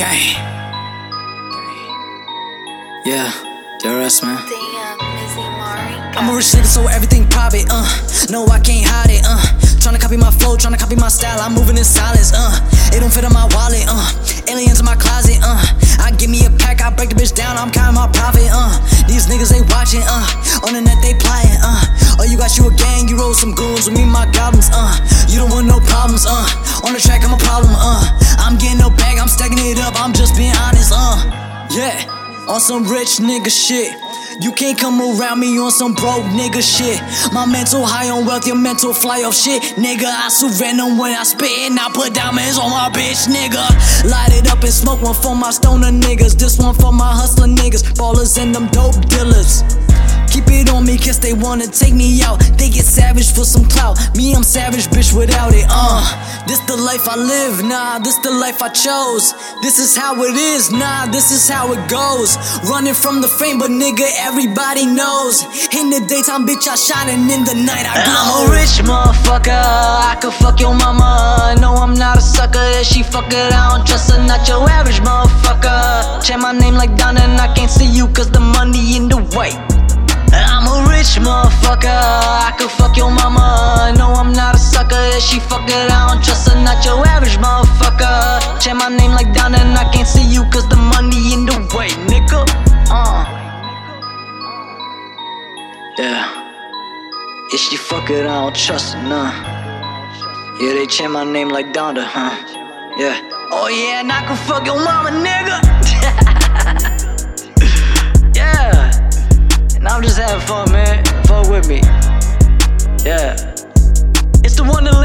Gang. Yeah, DRS, man. I'm a rich nigga, so everything private, uh. No, I can't hide it, uh. Tryna copy my flow, tryna copy my style, I'm moving in silence, uh. It don't fit in my wallet, uh. Aliens in my closet, uh. I give me a pack, I break the bitch down, I'm counting my profit, uh. These niggas they watching, uh. On the net they plotting, uh. Oh, you got you a gang, you roll some goons with me, my goblins, uh. You don't want no problems, uh. On the track, I'm a problem, uh. I'm getting no bag, I'm stacking it up, I'm just being honest, uh. Yeah, on some rich nigga shit. You can't come around me on some broke nigga shit. My mental high on wealth, your mental fly off shit. Nigga, I venom when I spit and I put diamonds on my bitch, nigga. Light it up and smoke one for my stoner niggas. This one for my hustler niggas. Ballers and them dope dealers. Keep it on me, cause they wanna take me out. They get savage for some clout. Me, I'm savage, bitch, without it. Uh, this the life I live, nah, this the life I chose. This is how it is, nah, this is how it goes. Running from the fame, but nigga, everybody knows. In the daytime, bitch, I shining, in the night, I glow. I'm a rich motherfucker, I could fuck your mama. No, I'm not a sucker, if she fuck it, I don't trust her. Not your average motherfucker. Chant my name like Donda, and I can't see you, cause the money in the white. I could fuck your mama. No, I'm not a sucker, if she fuck it, I don't trust her. Not your average motherfucker. Chant my name like Donda, and I can't see you, cause the money in the way, nigga. Uh. Yeah. If she fuck it, I don't trust her, nah. Yeah, they chant my name like Donda, huh? Yeah. Oh yeah, and I can fuck your mama, nigga. yeah. And I'm just having fun, man fuck with me. Yeah. It's the one that